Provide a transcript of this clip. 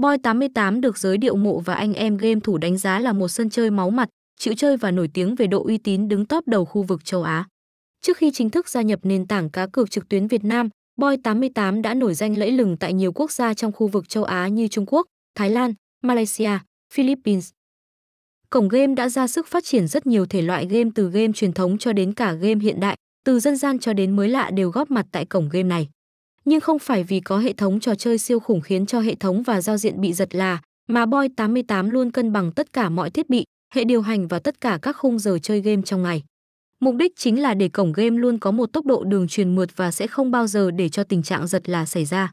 Boy 88 được giới điệu mộ và anh em game thủ đánh giá là một sân chơi máu mặt, chịu chơi và nổi tiếng về độ uy tín đứng top đầu khu vực châu Á. Trước khi chính thức gia nhập nền tảng cá cược trực tuyến Việt Nam, Boy 88 đã nổi danh lẫy lừng tại nhiều quốc gia trong khu vực châu Á như Trung Quốc, Thái Lan, Malaysia, Philippines. Cổng game đã ra sức phát triển rất nhiều thể loại game từ game truyền thống cho đến cả game hiện đại, từ dân gian cho đến mới lạ đều góp mặt tại cổng game này. Nhưng không phải vì có hệ thống trò chơi siêu khủng khiến cho hệ thống và giao diện bị giật là, mà Boy 88 luôn cân bằng tất cả mọi thiết bị, hệ điều hành và tất cả các khung giờ chơi game trong ngày. Mục đích chính là để cổng game luôn có một tốc độ đường truyền mượt và sẽ không bao giờ để cho tình trạng giật là xảy ra.